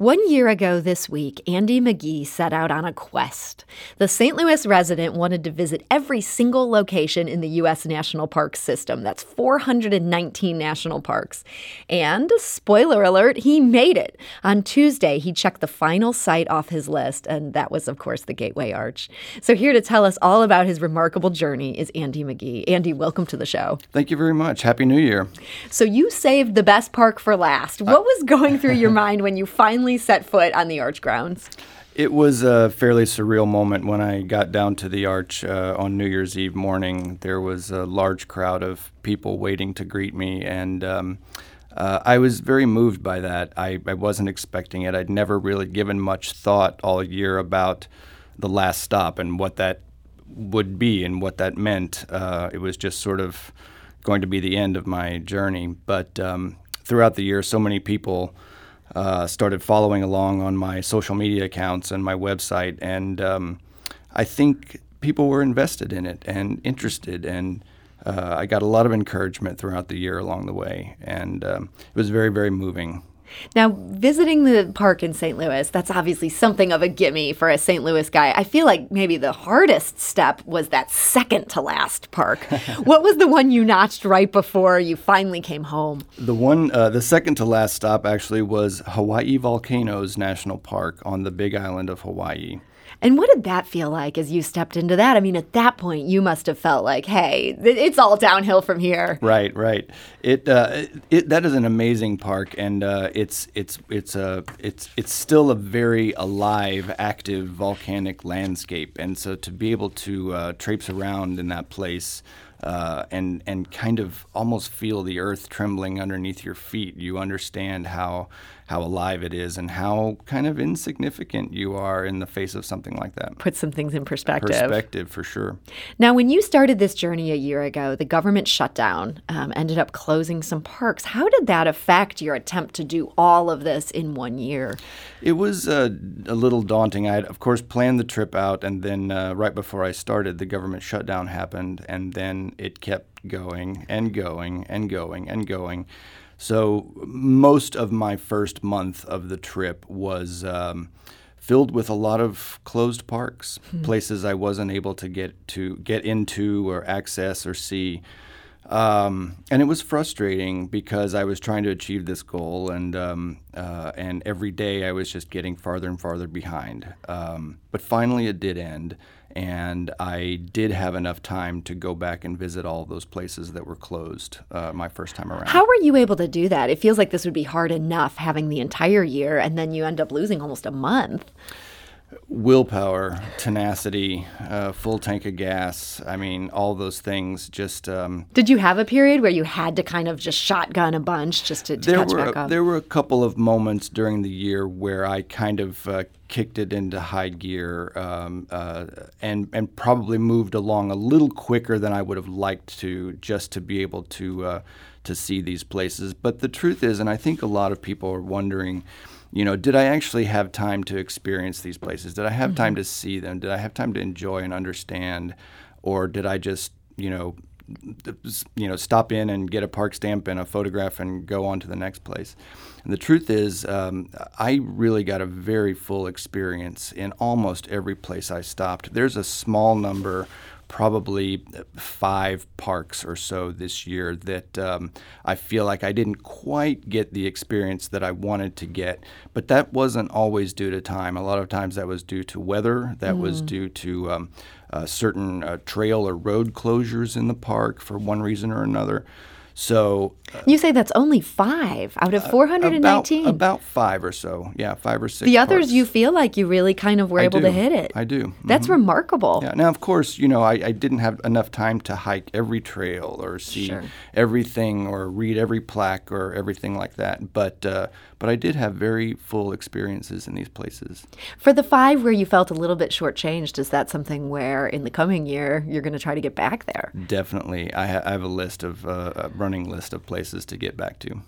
One year ago this week, Andy McGee set out on a quest. The St. Louis resident wanted to visit every single location in the U.S. National Park system. That's 419 national parks. And, spoiler alert, he made it. On Tuesday, he checked the final site off his list, and that was, of course, the Gateway Arch. So, here to tell us all about his remarkable journey is Andy McGee. Andy, welcome to the show. Thank you very much. Happy New Year. So, you saved the best park for last. Uh, what was going through your mind when you finally finally set foot on the arch grounds? It was a fairly surreal moment when I got down to the arch uh, on New Year's Eve morning. There was a large crowd of people waiting to greet me, and um, uh, I was very moved by that. I, I, wasn't expecting it. I'd never really given much thought all year about the last stop and what that would be and what that meant. Uh, it was just sort of going to be the end of my journey. But um, throughout the year, so many people uh, started following along on my social media accounts and my website, and um, I think people were invested in it and interested, and uh, I got a lot of encouragement throughout the year along the way, and um, it was very, very moving. Now, visiting the park in St. Louis, that's obviously something of a gimme for a St. Louis guy. I feel like maybe the hardest step was that second to last park. what was the one you notched right before you finally came home? The one, uh, the second to last stop actually was Hawaii Volcanoes National Park on the Big Island of Hawaii. And what did that feel like as you stepped into that? I mean, at that point, you must have felt like, hey, it's all downhill from here. Right, right. It, uh, it that is an amazing park, and uh, it's it's it's a uh, it's it's still a very alive, active volcanic landscape, and so to be able to uh, traipse around in that place. Uh, and and kind of almost feel the earth trembling underneath your feet. You understand how how alive it is and how kind of insignificant you are in the face of something like that. Put some things in perspective. Perspective, for sure. Now, when you started this journey a year ago, the government shutdown um, ended up closing some parks. How did that affect your attempt to do all of this in one year? It was uh, a little daunting. I had, of course, planned the trip out, and then uh, right before I started, the government shutdown happened, and then it kept going and going and going and going. So most of my first month of the trip was um, filled with a lot of closed parks, hmm. places I wasn't able to get to get into or access or see. Um, and it was frustrating because I was trying to achieve this goal, and um, uh, and every day I was just getting farther and farther behind. Um, but finally, it did end, and I did have enough time to go back and visit all those places that were closed uh, my first time around. How were you able to do that? It feels like this would be hard enough having the entire year, and then you end up losing almost a month willpower, tenacity, uh, full tank of gas. I mean, all those things. Just um, did you have a period where you had to kind of just shotgun a bunch just to, to catch were, back up? There were a couple of moments during the year where I kind of uh, kicked it into high gear um, uh, and and probably moved along a little quicker than I would have liked to, just to be able to uh, to see these places. But the truth is, and I think a lot of people are wondering you know, did I actually have time to experience these places? Did I have mm-hmm. time to see them? Did I have time to enjoy and understand? Or did I just, you know, you know, stop in and get a park stamp and a photograph and go on to the next place. And the truth is, um, I really got a very full experience in almost every place I stopped. There's a small number probably five parks or so this year that um, I feel like I didn't quite get the experience that I wanted to get. But that wasn't always due to time. A lot of times that was due to weather, that mm. was due to um, uh, certain uh, trail or road closures in the park for one reason or another. So you say that's only five out of 419? Uh, about, about, five or so. Yeah, five or six. The others, parts. you feel like you really kind of were I able do. to hit it. I do. That's mm-hmm. remarkable. Yeah. Now, of course, you know, I, I, didn't have enough time to hike every trail or see sure. everything or read every plaque or everything like that. But uh, but I did have very full experiences in these places. For the five where you felt a little bit shortchanged, is that something where in the coming year you're going to try to get back there? Definitely. I, ha- I have a list of uh, a running list of places places to get back to.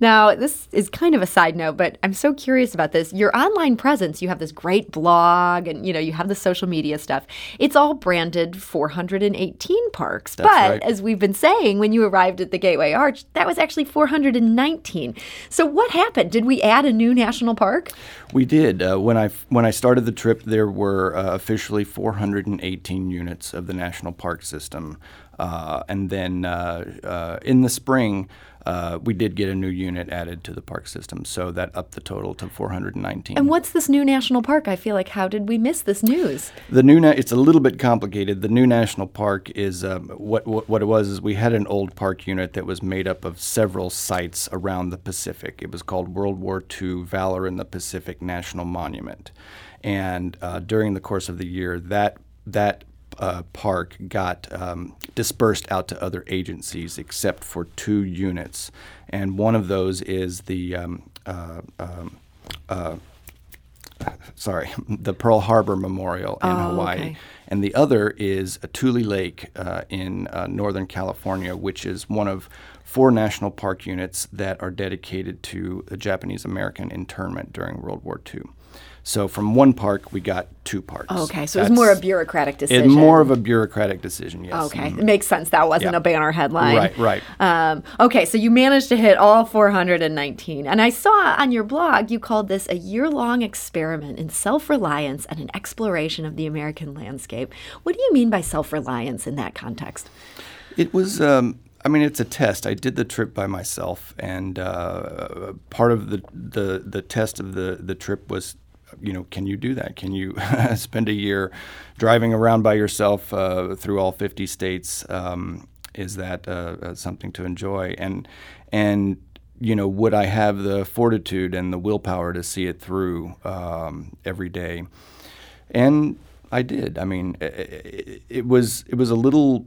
Now, this is kind of a side note, but I'm so curious about this. Your online presence, you have this great blog and you know, you have the social media stuff. It's all branded 418 parks. That's but right. as we've been saying, when you arrived at the Gateway Arch, that was actually 419. So what happened? Did we add a new national park? We did. Uh, when I when I started the trip, there were uh, officially 418 units of the national park system, uh, and then uh, uh, in the spring. Uh, we did get a new unit added to the park system, so that upped the total to 419. And what's this new national park? I feel like how did we miss this news? The new na- it's a little bit complicated. The new national park is um, what, what what it was is we had an old park unit that was made up of several sites around the Pacific. It was called World War II Valor in the Pacific National Monument, and uh, during the course of the year, that that uh, park got um, dispersed out to other agencies except for two units, and one of those is the um, uh, um, uh, sorry, the Pearl Harbor Memorial in Oh, Hawaii. okay. And the other is a Tule Lake uh, in uh, Northern California, which is one of four national park units that are dedicated to the Japanese American internment during World War II. So from one park, we got two parks. Okay, so it was more of a That's- bureaucratic It's decision. more of a bureaucratic decision, yes. Okay, Mhm. it makes sense. That wasn't Yeah. a banner headline. Right, right. Um, okay, so you managed to hit all 419. And I saw on your blog you called this a year long experiment in self reliance and an exploration of the American landscape. What do you mean by self reliance in that context? It was. Um, I mean, it's a test. I did the trip by myself, and uh, part of the, the the test of the the trip was, you know, can you do that? Can you spend a year driving around by yourself uh, through all 50 states? Um, is that uh, uh, something to enjoy? And and you know, would I have the fortitude and the willpower to see it through um, every day? And I did. I mean, i- i- it was it was a little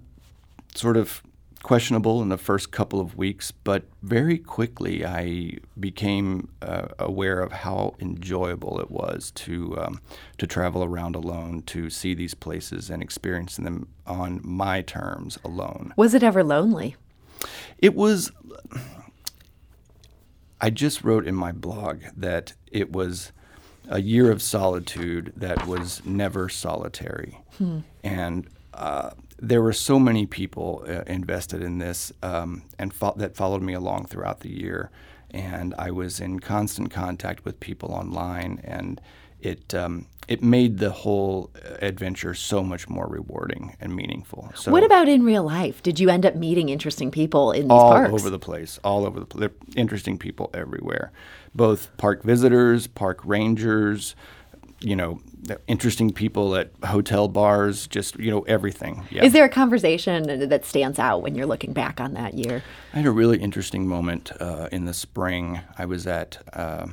sort of questionable in the first couple of weeks, but very quickly I became uh, aware of how enjoyable it was to um, to travel around alone, to see these places and experience them on my terms alone. Was it ever lonely? It was. I just wrote in my blog that it was a year of solitude that was never solitary, and uh, there were so many people uh, invested in this um, and fo- that followed me along throughout the year, and I was in constant contact with people online, and it um, it made the whole uh, adventure so much more rewarding and meaningful. So What about in real life? Did you end up meeting interesting people in these all parks? All over the place, all over the place. Interesting people everywhere, both park visitors, park rangers, you know, interesting people at hotel bars, just you know everything. Yeah. Is there a conversation that stands out when you're looking back on that year? I had a really interesting moment uh, in the spring. I was at uh,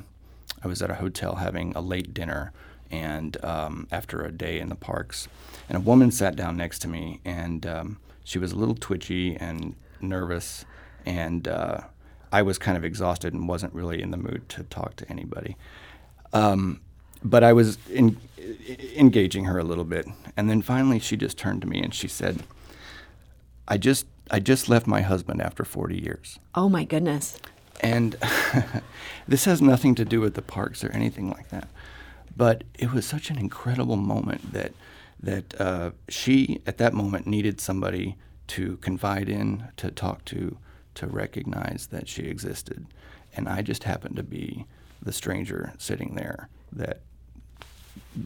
I was at a hotel having a late dinner, and um, after a day in the parks, and a woman sat down next to me, and um, she was a little twitchy and nervous, and uh, I was kind of exhausted and wasn't really in the mood to talk to anybody. Um, but I was in, engaging her a little bit, and then finally she just turned to me and she said, "I just I just left my husband after 40 years." Oh my goodness. And this has nothing to do with the parks or anything like that. But it was such an incredible moment that that uh, she at that moment needed somebody to confide in, to talk to, to recognize that she existed. And I just happened to be the stranger sitting there that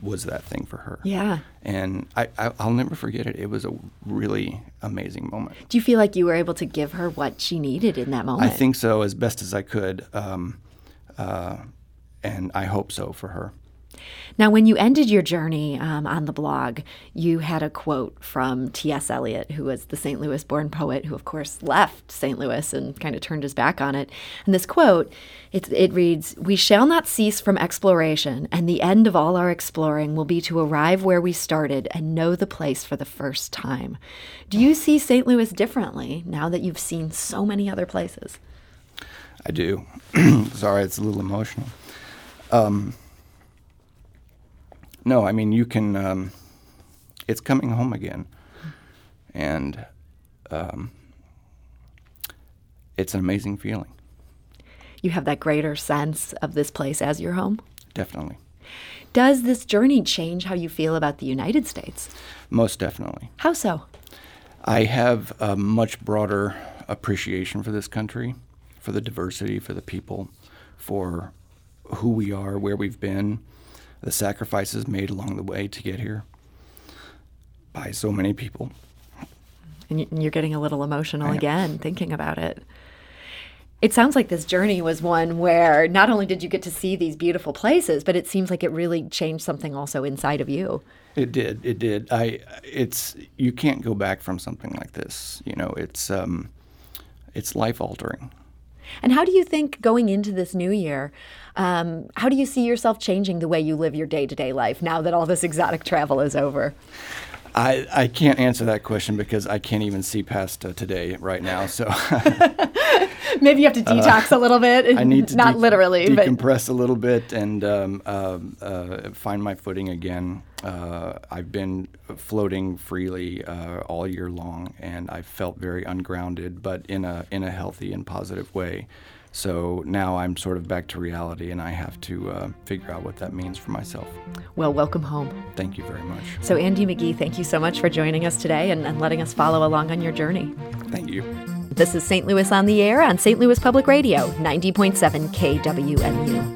was that thing for her. Yeah. And I, I, I'll never forget it. It was a really amazing moment. Do you feel like you were able to give her what she needed in that moment? I think so, as best as I could, um, uh, and I hope so for her. Now, when you ended your journey um, on the blog, you had a quote from T.S. Eliot, who was the St. Louis born poet who, of course, left St. Louis and kind of turned his back on it. And this quote, it, it reads We shall not cease from exploration, and the end of all our exploring will be to arrive where we started and know the place for the first time. Do you see St. Louis differently now that you've seen so many other places? I do. Sorry, it's a little emotional. Um, no, I mean, you can, um, it's coming home again. And um, it's an amazing feeling. You have that greater sense of this place as your home? Definitely. Does this journey change how you feel about the United States? Most definitely. How so? I have a much broader appreciation for this country, for the diversity, for the people, for who we are, where we've been, the sacrifices made along the way to get here by so many people. And you're getting a little emotional again thinking about it. It sounds like this journey was one where not only did you get to see these beautiful places, but it seems like it really changed something also inside of you. It did. It did. I. It's you can't go back from something like this. You know, it's um, it's life altering. And how do you think going into this new year, um, how do you see yourself changing the way you live your day to day life now that all this exotic travel is over? I, I can't answer that question because I can't even see past uh, today right now. So maybe you have to detox uh, a little bit. I need to not de- literally decompress but... a little bit and um, uh, uh, find my footing again. Uh, I've been floating freely uh, all year long, and I felt very ungrounded, but in a in a healthy and positive way. So now I'm sort of back to reality, and I have to uh, figure out what that means for myself. Well, welcome home. Thank you very much. So, Andy McGee, thank you so much for joining us today and, and letting us follow along on your journey. Thank you. This is St. Louis on the Air on St. Louis Public Radio, 90.7 KWMU.